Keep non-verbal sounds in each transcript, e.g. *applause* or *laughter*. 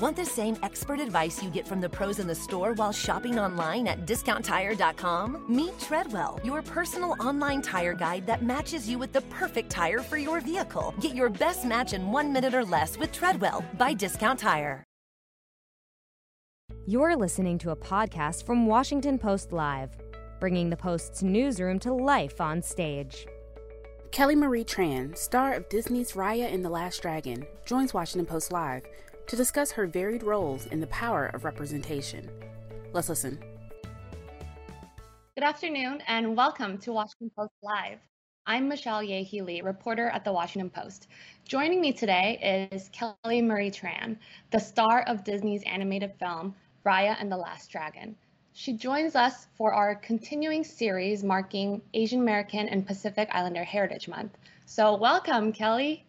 Want the same expert advice you get from the pros in the store while shopping online at discounttire.com? Meet Treadwell, your personal online tire guide that matches you with the perfect tire for your vehicle. Get your best match in one minute or less with Treadwell by Discount Tire. You're listening to a podcast from Washington Post Live, bringing the Post's newsroom to life on stage. Kelly Marie Tran, star of Disney's Raya and the Last Dragon, joins Washington Post Live to discuss her varied roles in the power of representation. Let's listen. Good afternoon and welcome to Washington Post Live. I'm Michelle Ye Hee Lee reporter at the Washington Post. Joining me today is Kelly Marie Tran, the star of Disney's animated film Raya and the Last Dragon. She joins us for our continuing series marking Asian American and Pacific Islander Heritage Month. So, welcome, Kelly.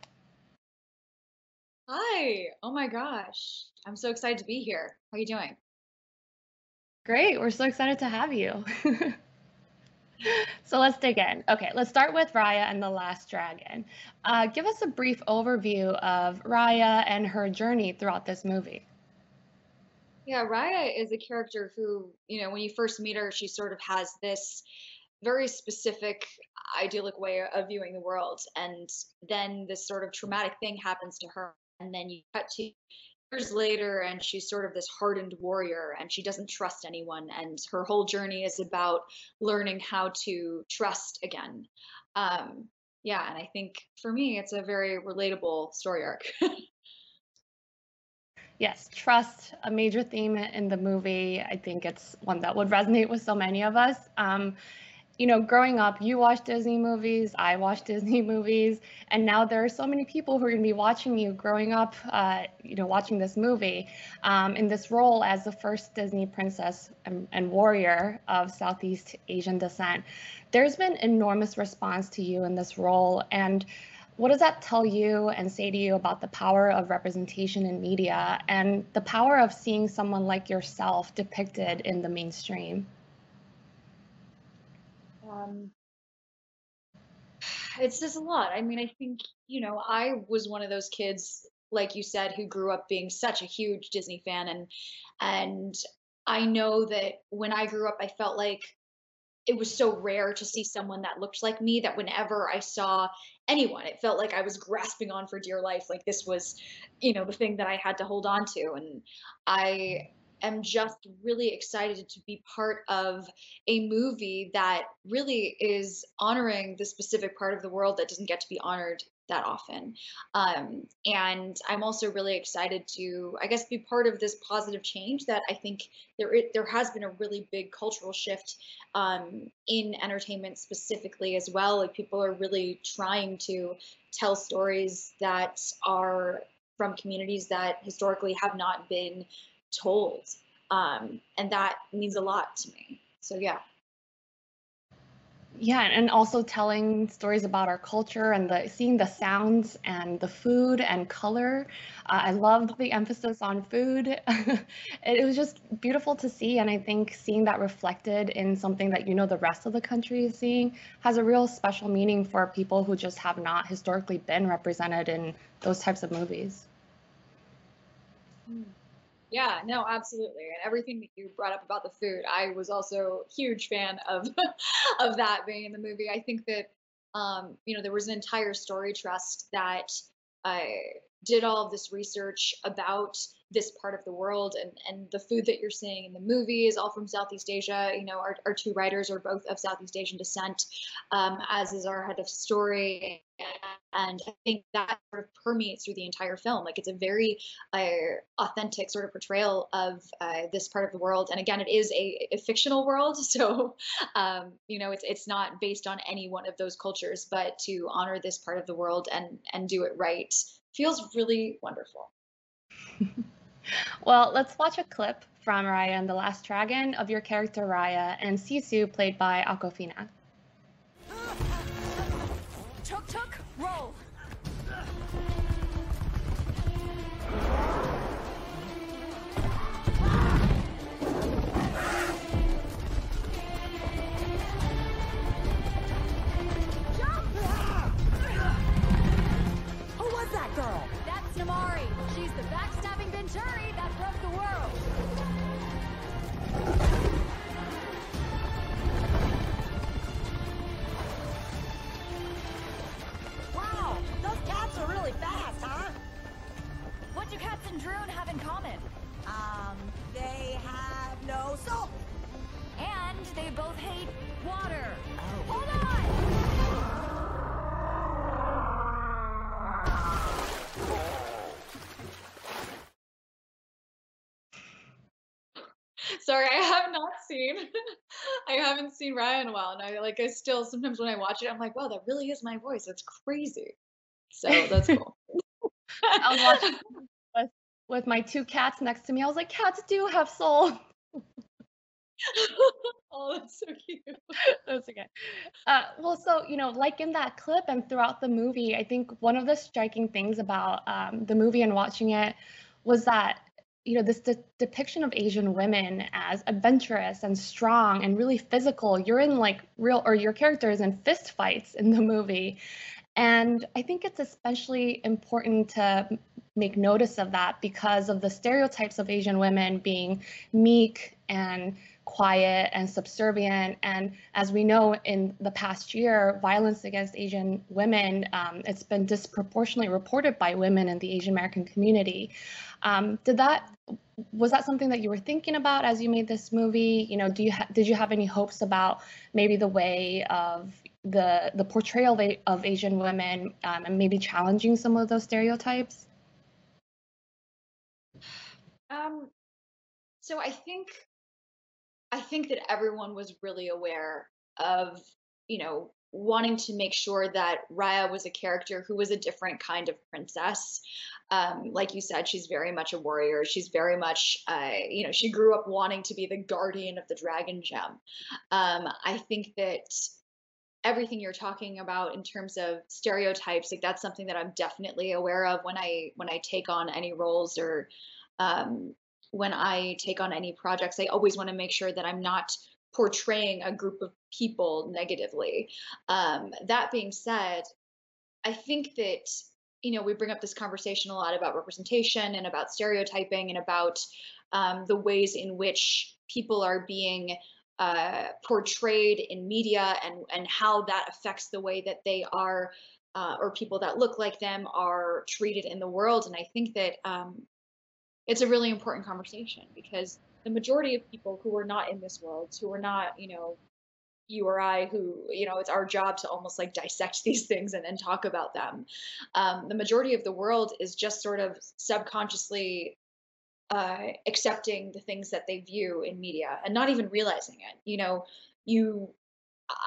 Hi. Oh my gosh. I'm so excited to be here. How are you doing? Great. We're so excited to have you. *laughs* so let's dig in. Okay, let's start with Raya and the Last Dragon. Uh, give us a brief overview of Raya and her journey throughout this movie. Yeah, Raya is a character who, you know, when you first meet her, she sort of has this very specific, idyllic way of viewing the world. And then this sort of traumatic thing happens to her. And then you cut to years later, and she's sort of this hardened warrior, and she doesn't trust anyone. And her whole journey is about learning how to trust again. Um, yeah, and I think for me, it's a very relatable story arc. *laughs* Yes, trust, a major theme in the movie. I think it's one that would resonate with so many of us. Um, you know, growing up, you watch Disney movies, I watch *laughs* Disney movies, and now there are so many people who are going to be watching you growing up, uh, you know, watching this movie um, in this role as the first Disney princess and, and warrior of Southeast Asian descent. There's been enormous response to you in this role, and what does that tell you and say to you about the power of representation in media and the power of seeing someone like yourself depicted in the mainstream? Um, it's just a lot. I mean, I think, you know, I was one of those kids, like you said, who grew up being such a huge Disney fan. And, and I know that when I grew up, I felt like it was so rare to see someone that looked like me that whenever I saw anyone, it felt like I was grasping on for dear life. Like this was, you know, the thing that I had to hold on to. And I am just really excited to be part of a movie that really is honoring the specific part of the world that doesn't get to be honored that often. Um, and I'm also really excited to, I guess, be part of this positive change that I think there there has been a really big cultural shift um, in entertainment specifically as well. Like people are really trying to tell stories that are from communities that historically have not been told, um, and that means a lot to me. So yeah. Yeah and also telling stories about our culture and the seeing the sounds and the food and color. Uh, i loved the emphasis on food. *laughs* It was just beautiful to see and i think seeing that reflected in something that you know the rest of the country is seeing has a real special meaning for people who just have not historically been represented in those types of movies. Mm. Yeah, no, absolutely. And everything that you brought up about the food, I was also huge fan of *laughs* of that being in the movie. I think that um, you know, there was an entire story trust that uh, did all of this research about this part of the world and, and the food that you're seeing in the movie is all from Southeast Asia. You know, our, our two writers are both of Southeast Asian descent, um, as is our head of story. And I think that sort of permeates through the entire film. Like it's a very uh, authentic sort of portrayal of uh, this part of the world. And again, it is a, a fictional world, *laughs* so um, you know it's it's not based on any one of those cultures. But to honor this part of the world and and do it right feels really wonderful. *laughs* well, let's watch a clip from Raya and the Last Dragon of your character Raya and Sisu played by Awkwafina. Both hate water. Oh. Hold on! Sorry, I have not seen. *laughs* I haven't seen Raya in a while, and I like. I still sometimes when I watch it, I'm like, wow, that really is my voice. That's crazy. So that's cool. *laughs* *laughs* I was watching with, with my two cats next to me. I was like, cats do have soul. *laughs* oh, that's so cute. *laughs* That's okay. Uh, well, so you know, like in that clip and throughout the movie, I think one of the striking things about um, the movie and watching it was that you know this de- depiction of Asian women as adventurous and strong and really physical. You're in like real, or your character is in fist fights in the movie, and I think it's especially important to make notice of that because of the stereotypes of Asian women being meek and quiet and subservient. And as we know, in the past year, violence against Asian women, um, it's been disproportionately reported by women in the Asian American community. Um, did that was that something that you were thinking about as you made this movie? You know, do you did you have any hopes about maybe the way of the the portrayal of, of Asian women um, and maybe challenging some of those stereotypes? Um, so I think I think that everyone was really aware of, you know, wanting to make sure that Raya was a character who was a different kind of princess. Um, like you said, she's very much a warrior. She's very much, uh, you know, she grew up wanting to be the guardian of the dragon gem. Um, I think that everything you're talking about in terms of stereotypes, like that's something that I'm definitely aware of when I when I take on any roles or um, when I take on any projects, I always want to make sure that I'm not portraying a group of people negatively. Um, that being said, I think that you know we bring up this conversation a lot about representation and about stereotyping and about um, the ways in which people are being uh, portrayed in media and and how that affects the way that they are uh, or people that look like them are treated in the world. And I think that um, it's a really important conversation because the majority of people who are not in this world, who are not, you know, you or I, who, you know, it's our job to almost like dissect *laughs* these things and, then talk about them. Um, the majority of the world is just sort of subconsciously uh, accepting the things that they view in media and not even realizing it. You know, you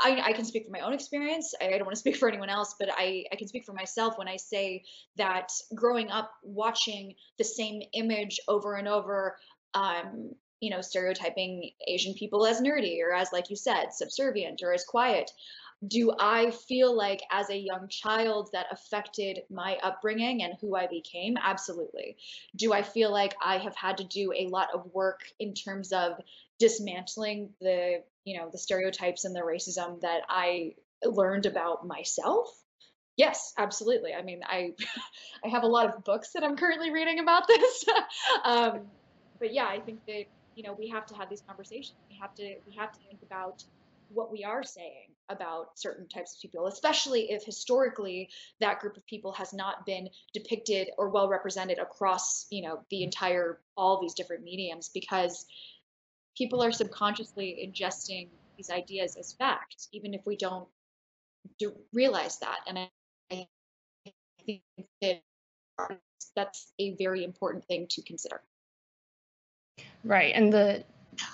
I, I, can speak from my own experience. I, I don't want to *laughs* speak for anyone else, but I, I, can speak for myself when I say that growing up watching the same image over and over, um, you know, stereotyping Asian people as nerdy or as, like you said, subservient or as quiet. Do I feel like as a young child that affected my upbringing and who I became? Absolutely. Do I feel like I have had to do a lot of work in terms of dismantling the you know the stereotypes and the racism that i learned about myself? Yes absolutely. I mean i *laughs* i have a lot of books that i'm currently reading about *laughs* this. Um, but yeah i think that you know we have to have these conversations. We have to we have to think about what we are saying about certain types of people especially if historically that group of people has not been depicted or well represented across you know the entire all these different mediums because people are subconsciously ingesting these ideas as fact, even if we don't do realize that. And I, I think that that's a very important thing to consider. Right, and the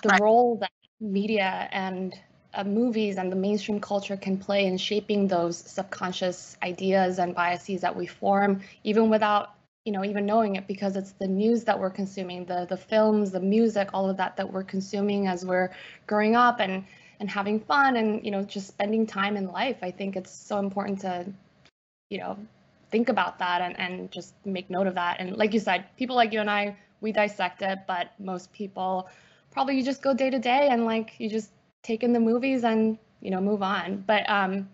the right. role that media and uh, movies and the mainstream culture can play in shaping those subconscious ideas and biases that we form, even without you know even knowing it because it's the news that we're consuming the the films the music all of that that we're consuming as we're growing up and and having fun and you know just spending time in life. I think it's so important to you know think about that and and just make note of that. And like you said people like you and i we dissect it but most people probably you just go day to day and like you just take in the movies and you know move on. But um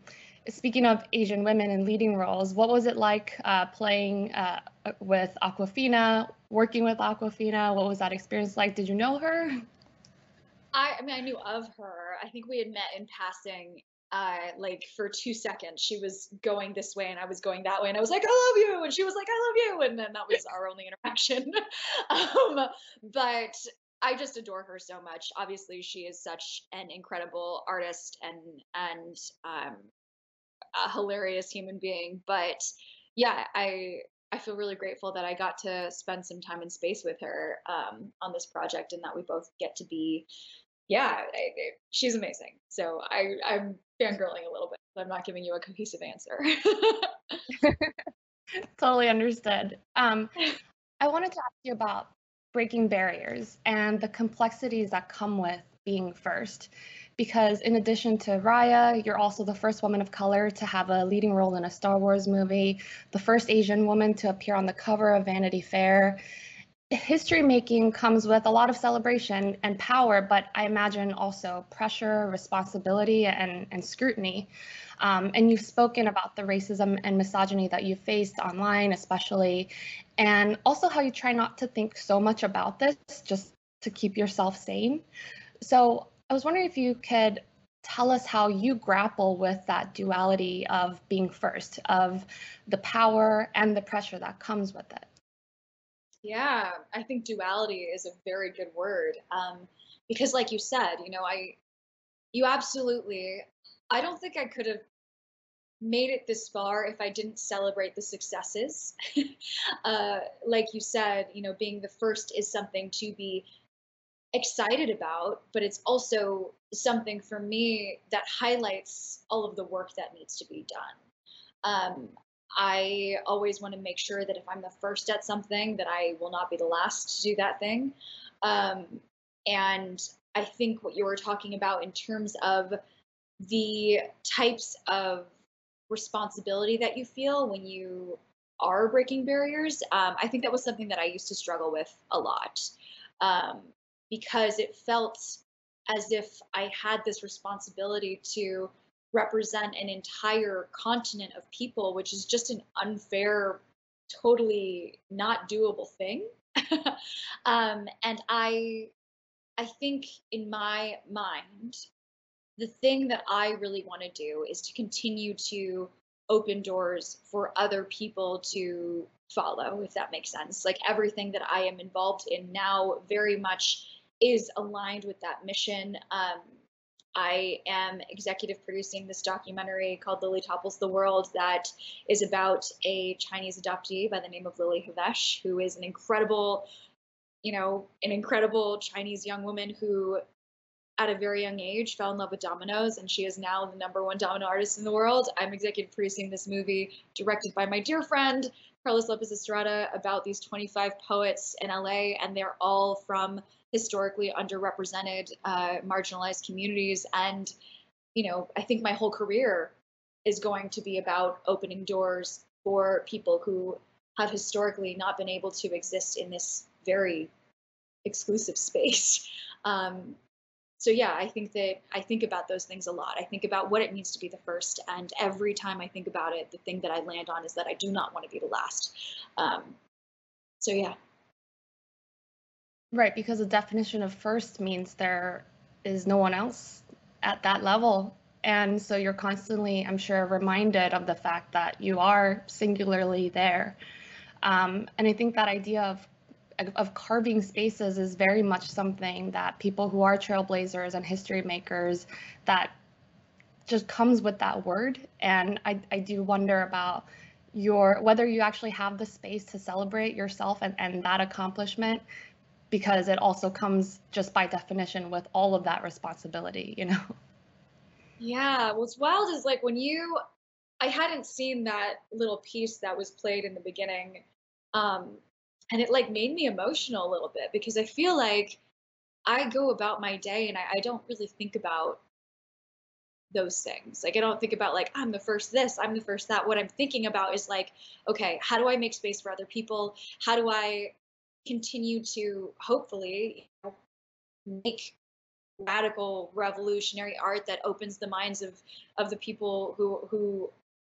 speaking of Asian women in leading roles, what was it like uh, playing uh, with Awkwafina, working with Awkwafina? What was that experience like? Did you know her? I, I mean, I knew of her. I think we had met in passing uh, like for two seconds she was going this way and I was going that way and I was like I love you and she was like I love you and then that was *laughs* our only interaction *laughs* um, but I just adore her so much obviously she is such an incredible artist and and um, a hilarious human being but yeah I I feel really grateful that I got to spend some time in space with her um, on this project and that we both get to be yeah, I, I, she's amazing. So I, I'm fangirling a little bit. I'm not giving you a cohesive answer. *laughs* totally understood. Um, I wanted to ask you about breaking barriers and the complexities that come with being first. Because in addition to Raya, you're also the first woman of color to have a leading role in a Star Wars movie, the first Asian woman to appear on the cover of Vanity Fair, history making comes with a lot of celebration and power, but I imagine also pressure, responsibility, and, and scrutiny. Um, and you've spoken about the racism and misogyny that you faced online, especially, and also how you try not to think so much about this just to keep yourself sane. So I was wondering if you could tell us how you grapple with that duality of being first, of the power and the pressure that comes with it. Yeah, I think duality is a very good word. Um, because like you said, you know, I you absolutely I don't think I could have made it this far if I didn't celebrate the successes. *laughs* uh, like you said, you know, being the first is something to be excited about, but it's also something for me that highlights all of the work that needs to be done. Um, I always want to make sure that if I'm the first at something, that I will not be the last to do that thing. Um, and I think what you were talking about in terms of the types of responsibility that you feel when you are breaking barriers, um, I think that was something that I used to struggle with a lot um, because it felt as if I had this responsibility to represent an entire continent of people, which is just an unfair, totally not doable thing. *laughs* um, and I, I think in my mind, the thing that I really want to do is to continue to open doors for other people to follow, if that makes sense. Like everything that I am involved in now very much is aligned with that mission. Um, I am executive producing this documentary called Lily Topples the World that is about a Chinese adoptee by the name of Lily Hevesh, who is an incredible, you know, an incredible Chinese young woman who at a very young age fell in love with dominoes and she is now the number one domino artist in the world. I'm executive producing this movie directed by my dear friend Carlos Lopez Estrada about these 25 poets in LA and they're all from historically underrepresented, uh, marginalized communities. And, you know, I think my whole career is going to be about opening doors for people who have historically not been able to exist in this very exclusive space. *laughs* Um, so yeah, I think that I think about those things a lot. I think about what it means to be the first, and every time I think about it, the thing that I land on is that I do not want to be the last. Um, so yeah. Right, because the definition of first means there is no one else at that level. And so you're constantly, I'm sure, reminded of the fact that you are singularly there. Um, and I think that idea of of carving spaces is very much something that people who are trailblazers and history makers that just comes with that word. And I, I do wonder about your whether you actually have the space to celebrate yourself and, and that accomplishment because it also comes just by definition with all of that responsibility, you know? Yeah, what's wild is like when you, I hadn't seen that little piece that was played in the beginning. Um, and it like made me emotional a little bit because I feel like I go about my day and I, I don't really think about those things. Like I don't think about like I'm the first this, I'm the first that. What I'm thinking about is like, okay, how do I make space for other people? How do I continue to hopefully you know, make radical revolutionary art that opens the minds of of the people who who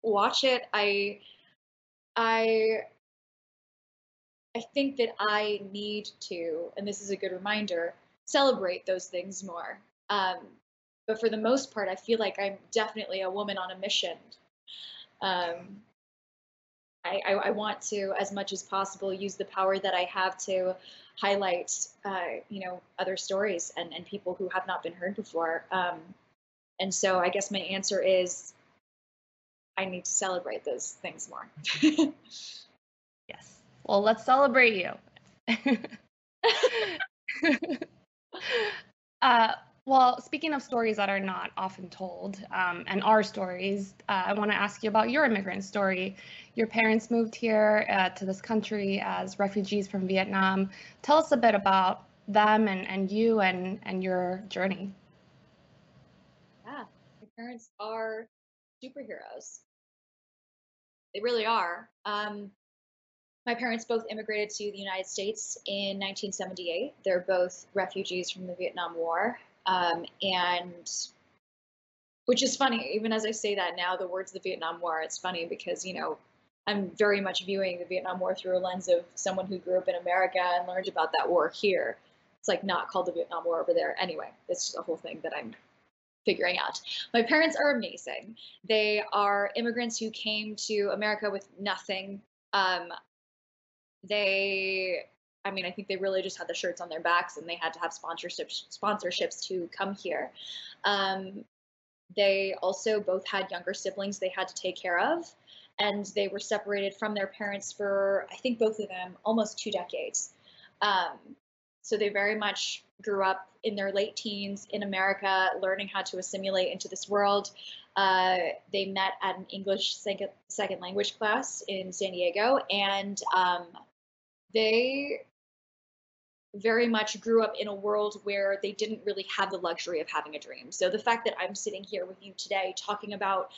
watch it i i i think that i need to and this is a good reminder celebrate those things more um but for the most part, I feel like I'm definitely a woman on a mission. Um, I, I, I, want to, as much as possible, use the power that I have to highlight, uh, you know, other stories and, and people who have not been heard before. Um, and so I guess my answer is I need to celebrate those things more. *laughs* Well, let's celebrate you. *laughs* uh, well, speaking of stories that are not often told um, and our stories, uh, I want to ask you about your immigrant story. Your parents moved here uh, to this country as refugees from Vietnam. Tell us a bit about them and, and you and, and your journey. Yeah, my parents are superheroes. They really are. Um, my parents both immigrated to the United States in 1978. They're both refugees from the Vietnam War. Um, and which is funny, even as I say that now, the words the Vietnam War, it's funny because, you know, I'm very much viewing the Vietnam War through a lens of someone who grew up in America and learned about that war here. It's like not called the Vietnam War over there. Anyway, it's just a whole thing that I'm figuring out. My parents are amazing. They are immigrants who came to America with nothing. Um, they I mean, I think they really just had the shirts on their backs and they had to have sponsorships sponsorships to come here. Um, they also both had younger siblings they had to take care of, and they were separated from their parents for I think both of them almost two decades. Um, so they very much grew up in their late teens in America, learning how to assimilate into this world. Uh, they met at an English second, language class in San Diego, and um, they very much grew up in a world where they didn't really have the luxury of having a dream. So the fact that I'm sitting here with you today talking about,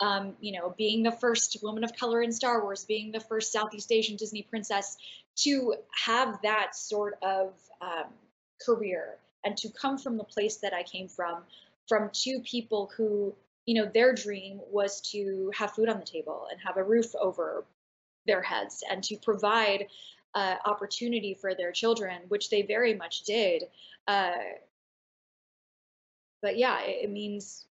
um, you know, being the first woman of color in Star Wars, being the first Southeast Asian Disney princess, to have that sort of um, career and to come from the place that I came from, from two people who, you know, their dream was to have food on the table and have a roof over their heads and to provide uh, opportunity for their children, which they very much did. Uh, but yeah, it, it means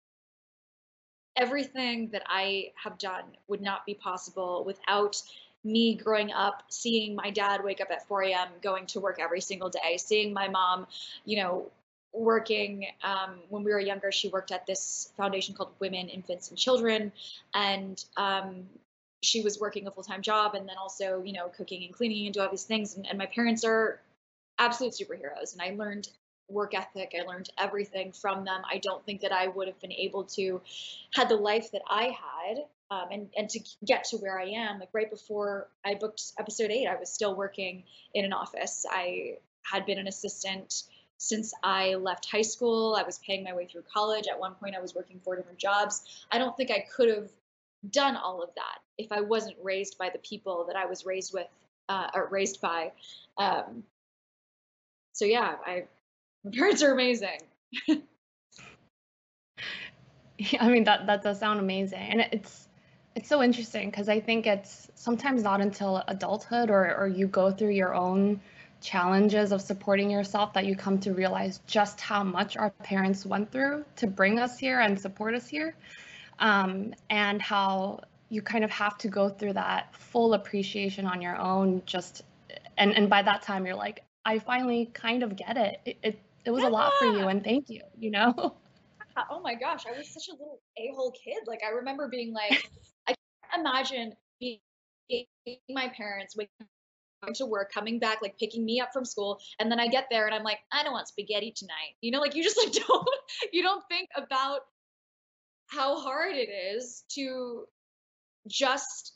everything that I have done would not be possible without me growing up, seeing my dad wake up at 4 a.m., going to work every single day, seeing my mom, you know, working um, when we were younger. She worked at this foundation called Women, Infants, and Children, and um, she was working a full-time job and then also you know cooking and cleaning and do all these things and, and my parents are absolute superheroes and i learned work ethic i learned everything from them i don't think that i would have been able to had the life that i had um, and and to get to where i am like right before i booked episode eight i was still working in an office i had been an assistant since I left high school. I was paying my way through college. At one point, I was working four different jobs. I don't think I could have done all of that if I wasn't raised by the people that I was raised with uh, or raised by. Um, so yeah, I my parents are amazing. *laughs* I mean that that does sound amazing, and it's it's so interesting because I think it's sometimes not until adulthood or or you go through your own challenges of supporting yourself that you come to realize just how much our parents went through to bring us here and support us here um, and how you kind of have to go through that full appreciation on your own just and and by that time you're like i finally kind of get it it, it, it was yeah. a lot for you and thank you you know oh my gosh i was such a little a-hole kid like i remember being like *laughs* i can't imagine being my parents waking going to work, coming back, like picking me up from school, and then I get there and I'm like, I don't want spaghetti tonight. You know, like you just like *laughs* don't you don't think about how hard it is to just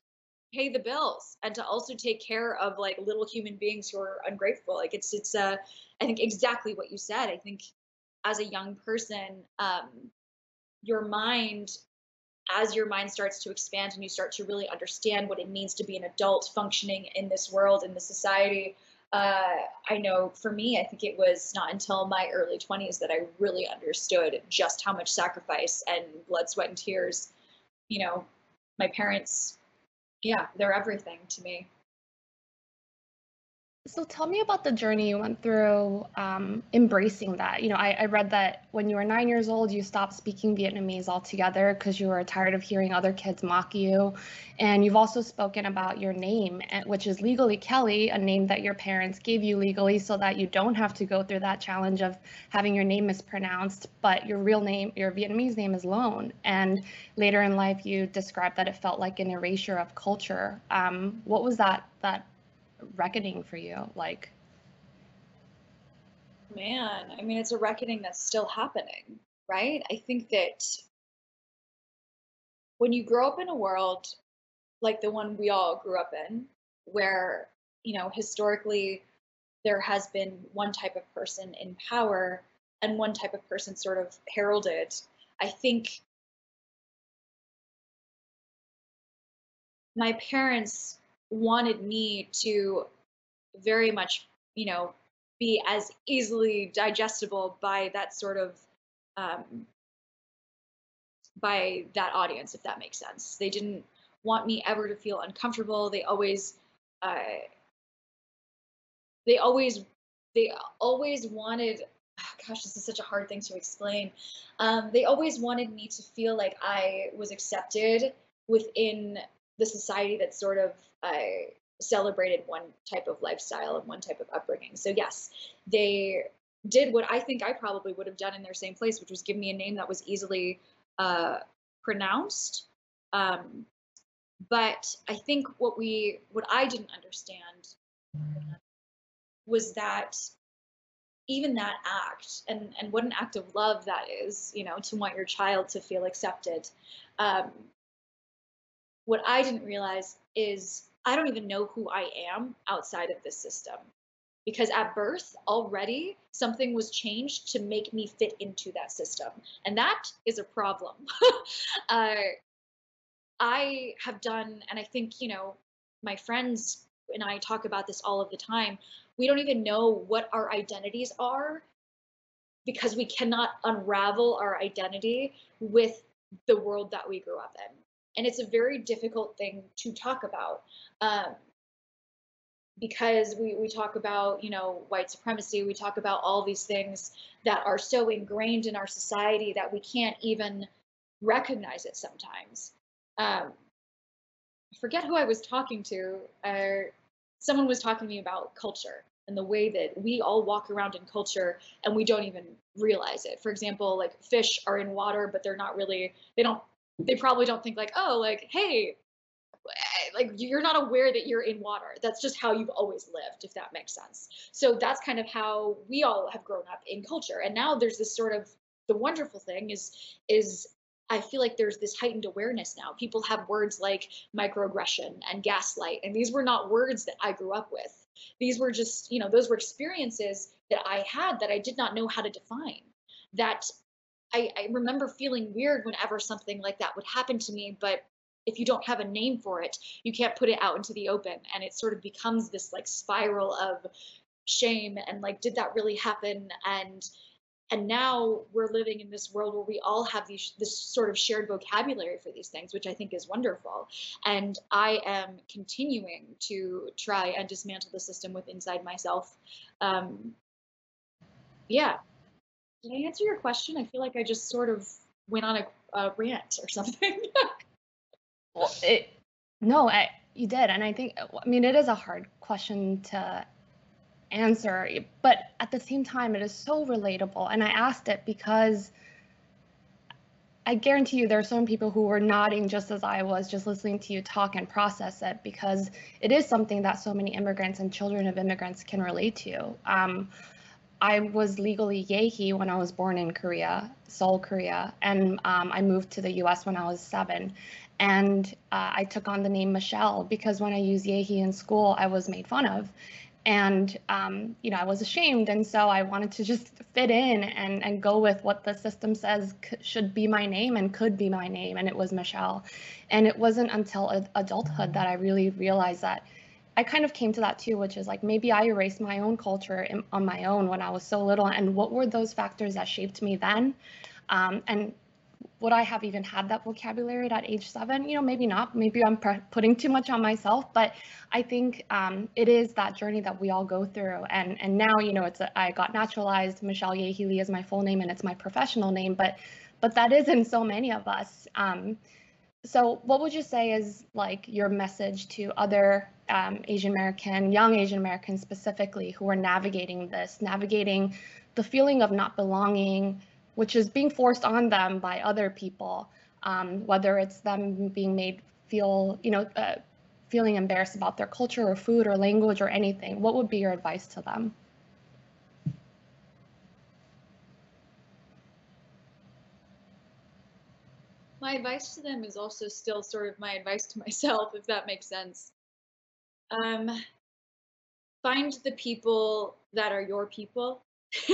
pay the bills and to also take care of like little human beings who are ungrateful. Like it's it's uh i think exactly what you said. I think as a young person um your mind as your mind starts to expand and you start to really understand what it means to be an adult functioning in this world in this society uh, I know for me, I think it was not until my early 20s that I really understood just how much sacrifice and blood, sweat, and tears, you know, my parents, yeah, they're everything to me. So tell me about the journey you went through um, embracing that. You know, I, I, read that when you were nine years old, you stopped speaking Vietnamese altogether because you were tired of hearing other kids mock you. And you've also spoken about your name, eh, which is legally Kelly, a name that your parents gave you legally so that you don't have to go through that challenge of having your name mispronounced. But your real name, your Vietnamese name is Loan. And later in life, you described that it felt like an erasure of culture. Um, what was that that reckoning for you like man i mean it's a reckoning that's still happening right? I think that when you grow up in a world like the one we all grew up in where you know historically there has been one type of person in power and one type of person sort of heralded i think my parents wanted me to very much, you know, be as easily digestible by that sort of um, by that audience, if that makes sense. They didn't want me ever to feel uncomfortable. They always, uh, they always, they always wanted. Gosh, this is such a hard thing to explain. Um, they always wanted me to feel like I was accepted within the society that sort of uh, celebrated one type of lifestyle and one type of upbringing. So yes, they did what I think I probably would have done in their same place, which was give me a name that was easily uh, pronounced. Um, but I think what we, what I didn't understand was that even that act and and what an act of love that is, you know, to want your child to feel accepted. Um, what I didn't realize is I don't even know who I am outside of this system. Because at birth, already something was changed to make me fit into that system. And that is a problem. *laughs* uh, I have done, and I think, you know, my friends and I talk about this all of the time. We don't even know what our identities are because we cannot unravel our identity with the world that we grew up in and it's a very difficult thing to talk about um, because we, we talk about you know white supremacy. We talk about all these things that are so ingrained in our society that we can't even recognize it sometimes. Um, I forget who i was talking to uh, someone was talking to me about culture and the way that we all walk around in culture and we don't even realize it. For example like fish are in water but they're not really they don't they probably don't think like, oh, like, hey, eh, like you're not aware that you're in water. That's just how you've always lived, if that makes sense. So that's kind of how we all have grown up in culture. And now there's this sort of the wonderful thing is is I feel like there's this heightened awareness now. People have words like microaggression and gaslight, and these were not words that I grew up with. These were just, you know, those were experiences that I had that I did not know how to define. That I, I remember feeling weird whenever something like that would happen to me, but if you don't have a name for it, you can't put it out into the open. And it sort of becomes this like spiral of shame and like, did that really happen? And and now we're living in this world where we all have these this sort of shared vocabulary for these things which i think is wonderful and i am continuing to try and dismantle the system with inside myself um, yeah did I answer your question? I feel like I just sort of went on a, a rant or something. *laughs* well, it, no, I, you did. And I think, I mean, it is a hard question to answer, but at the same time, it is so relatable. And I asked it because I guarantee you there are some people who were nodding just as I was, just listening to you talk and process it, because it is something that so many immigrants and children of immigrants can relate to. Um, I was legally Ye Hee when I was born in Korea, Seoul, Korea, and um, I moved to the U.S. when I was seven. And uh, I took on the name Michelle because when I used Ye Hee in school, I was made fun of, and um, you know I was ashamed, and so I wanted to just fit in and and go with what the system says c- should be my name and could be my name, and it was Michelle. And it wasn't until adulthood that I really realized that I kind of came to that too, which is like maybe I erased my own culture on my own when I was so little, and what were those factors that shaped me then? Um, and would I have even had that vocabulary at age seven? You know, maybe not. Maybe I'm putting too much on myself, but I think um, it is that journey that we all go through. And and now, you know, it's a, I got naturalized. Michelle Ye Hee Lee is my full name and it's my professional name, but but that is in so many of us. Um, so, what would you say is like your message to other um, Asian American, young Asian Americans specifically, who are navigating this, navigating the feeling of not belonging? which is being forced on them by other people, um, whether it's them being made feel, you know, uh, feeling embarrassed about their culture or food or language or anything. What would be your advice to them? My advice to them is also still sort of my advice to *laughs* myself, if that makes sense. Um, find the people that are your people *laughs*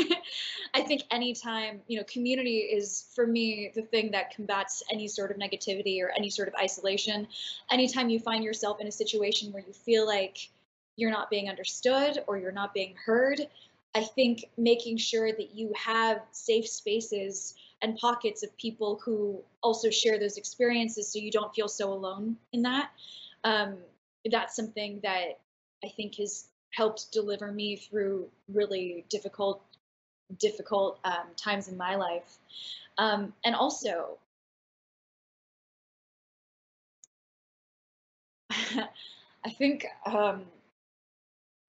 I think anytime, you know, community is for me the thing that combats any sort of negativity or any sort of isolation. Anytime you find yourself in a situation where you feel like you're not being understood or you're not being heard, I think making sure that you have safe spaces and pockets of people who also share those experiences so you don't feel so alone in that. Um, that's something that I think has helped deliver me through really difficult difficult um, times in my life. Um, and also, *laughs* I think um,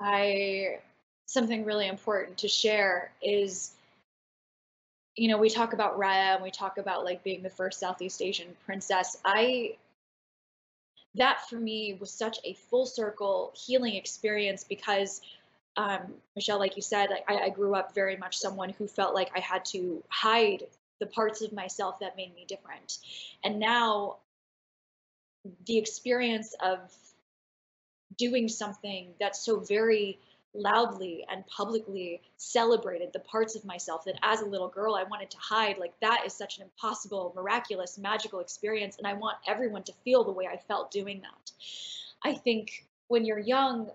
I something really important to share is you know we talk about Raya and we talk about like being the first Southeast Asian princess. I that for me was such a full circle healing experience because um, Michelle, like you said, like, I, I grew up very much someone who felt like I had to hide the parts of myself that made me different. And now the experience of doing something that's so very loudly and publicly celebrated the parts of myself that as a little girl I wanted to hide. Like that is such an impossible, miraculous, magical experience. And I want everyone to feel the way I felt doing that. I think when you're young,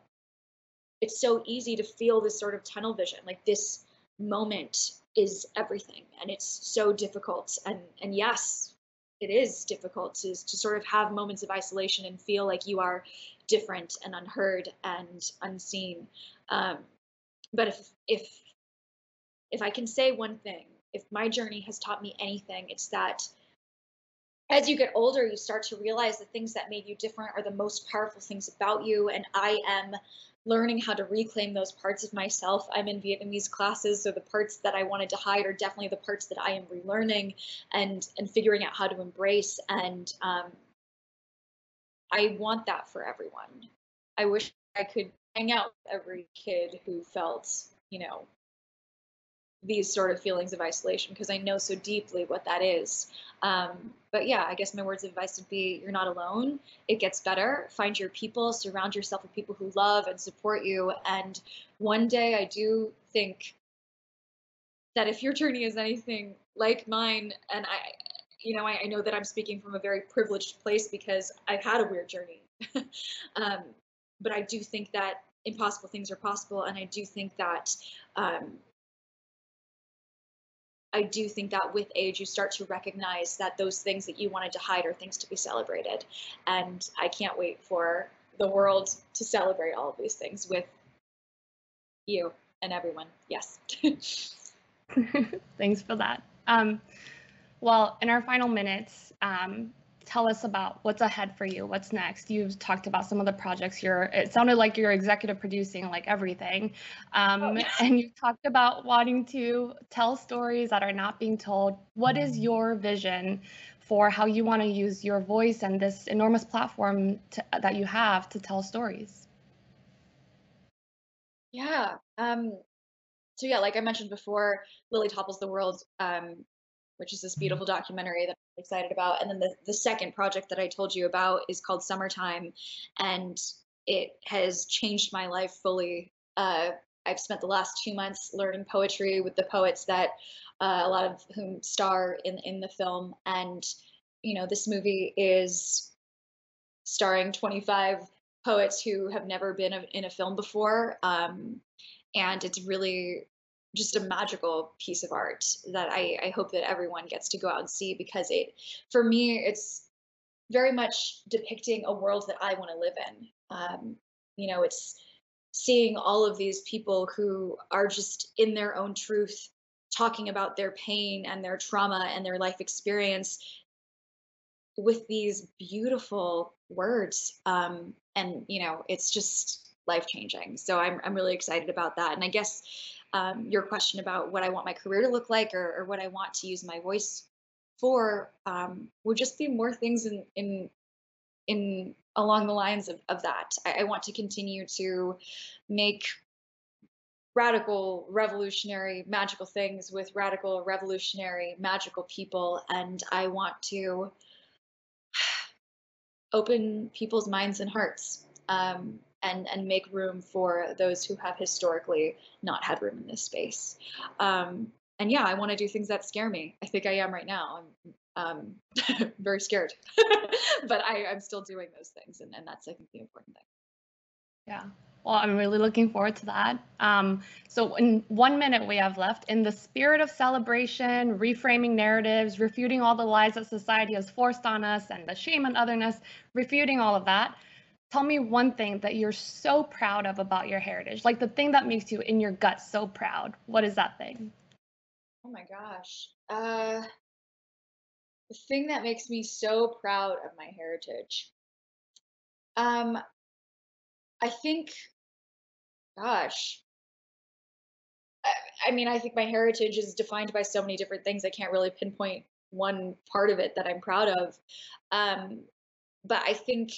it's so easy to feel this sort of tunnel vision like this moment is everything and it's so difficult and and yes it is difficult to, to sort of have moments of isolation and feel like you are different and unheard and unseen um, but if if if i can say one thing if my journey has taught me anything it's that as you get older you start to realize the things that made you different are the most powerful things about you and i am learning how to reclaim those parts of myself. I'm in Vietnamese classes, so the parts that I wanted to hide are definitely the parts that I am relearning and and figuring out how to embrace. And um, I want that for everyone. I wish I could hang out with every kid who felt, you know, these sort of feelings of isolation because I know so deeply what that is. Um, but yeah, I guess my words of advice would be you're not alone. It gets better. Find your people, surround yourself with people who love and support you. And one day I do think that if your journey is anything like mine, and I, you know, I, I know that I'm speaking from a very privileged place because I've had a weird journey. *laughs* um, but I do think that impossible things are possible. And I do think that um, I do think that with age, you start to recognize that those things that you wanted to hide are things to be celebrated. And I can't wait for the world to celebrate all of these things with you and everyone. Yes. *laughs* Thanks for that. Um, well, in our final minutes, um, tell us about what's ahead for you. What's next? You've talked about some of the projects you're. It sounded like you're executive producing like everything, um, oh, yeah. and you've talked about wanting to tell stories that are not being told. What is your vision for how you want to use your voice and this enormous platform to, that you have to tell stories? Yeah. Um, so yeah, like I mentioned before, Lily Topples the World um, which is this mm-hmm. beautiful documentary that I'm excited about. And then the, the second project that I told you about is called Summertime, and it has changed my life fully. Uh, I've spent the last two months learning poetry with the poets that uh, a lot of whom star in in the film, and you know this movie is starring 25 poets who have never been in a film before, um, and it's really just a magical piece of art that I, I hope that everyone gets to go out and see because it for me it's very much depicting a world that I want to live in. Um, you know, it's seeing all of these people who are just in their own truth talking about their pain and their trauma and their life experience with these beautiful words. Um, and you know it's just life changing so I'm, I'm really excited about that. And i guess um, your question about what i want my career to look like or, or what i want to use my voice for um, would just be more things in in in along the lines of, of that I, I want to continue to make radical, revolutionary, magical things with radical, revolutionary, magical people. And I want to *sighs* open people's minds and hearts um, and, and make room for those who have historically not had room in this space. Um, and yeah, I want to do things that scare me. I think I am right now. I'm um, *laughs* very scared, *laughs* but I, I'm still doing those things. And, and that's, I think, the important thing. Yeah. Well, I'm really looking forward to that. Um, so, in one minute we have left, in the spirit of celebration, reframing narratives, refuting all the lies that society has forced on us, and the shame and otherness, refuting all of that, tell me one thing that you're so proud of about your heritage, like the thing that makes you in your gut so proud. What is that thing? Oh my gosh. Uh, the thing that makes me so proud of my heritage. Um, I think gosh. I, I mean, I think my heritage is defined by so many different things. I can't really pinpoint one part of it that I'm proud of. Um, but I think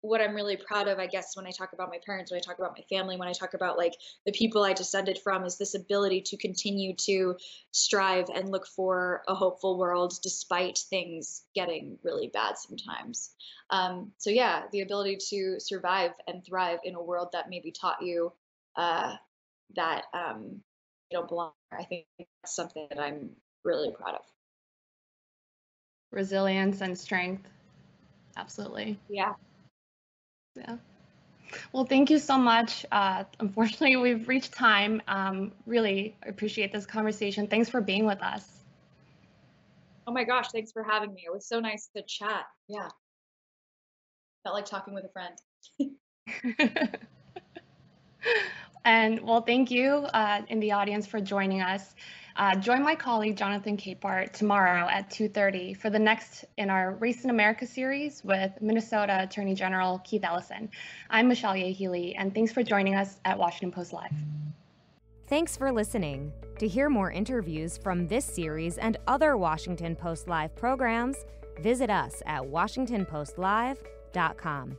what I'm really proud of, I guess, when I talk about my parents, when I talk about my family, when I talk about like the people I descended from, is this ability to continue to strive and look for a hopeful world despite things getting really bad sometimes. Um, so, yeah, the ability to survive and thrive in a world that maybe taught you uh, that um, you don't belong. I think that's something that I'm really proud of. Resilience and strength. Absolutely. Yeah. Yeah. Well, thank you so much. Uh, unfortunately, *laughs* we've reached time. Um, really appreciate this conversation. Thanks for being with us. Oh my gosh, thanks for having me. It was so nice to chat. Yeah. Felt like talking with a friend. *laughs* And well, thank you uh, in the audience for joining us. Uh, join my colleague Jonathan Capehart tomorrow at 2:30 for the next in our Race in America series with Minnesota Attorney General Keith Ellison. I'm Michelle Ye Hee Lee, and thanks for joining us at Washington Post Live. Thanks for listening. To hear more interviews from this series and other Washington Post Live programs, visit us at WashingtonPostLive.com.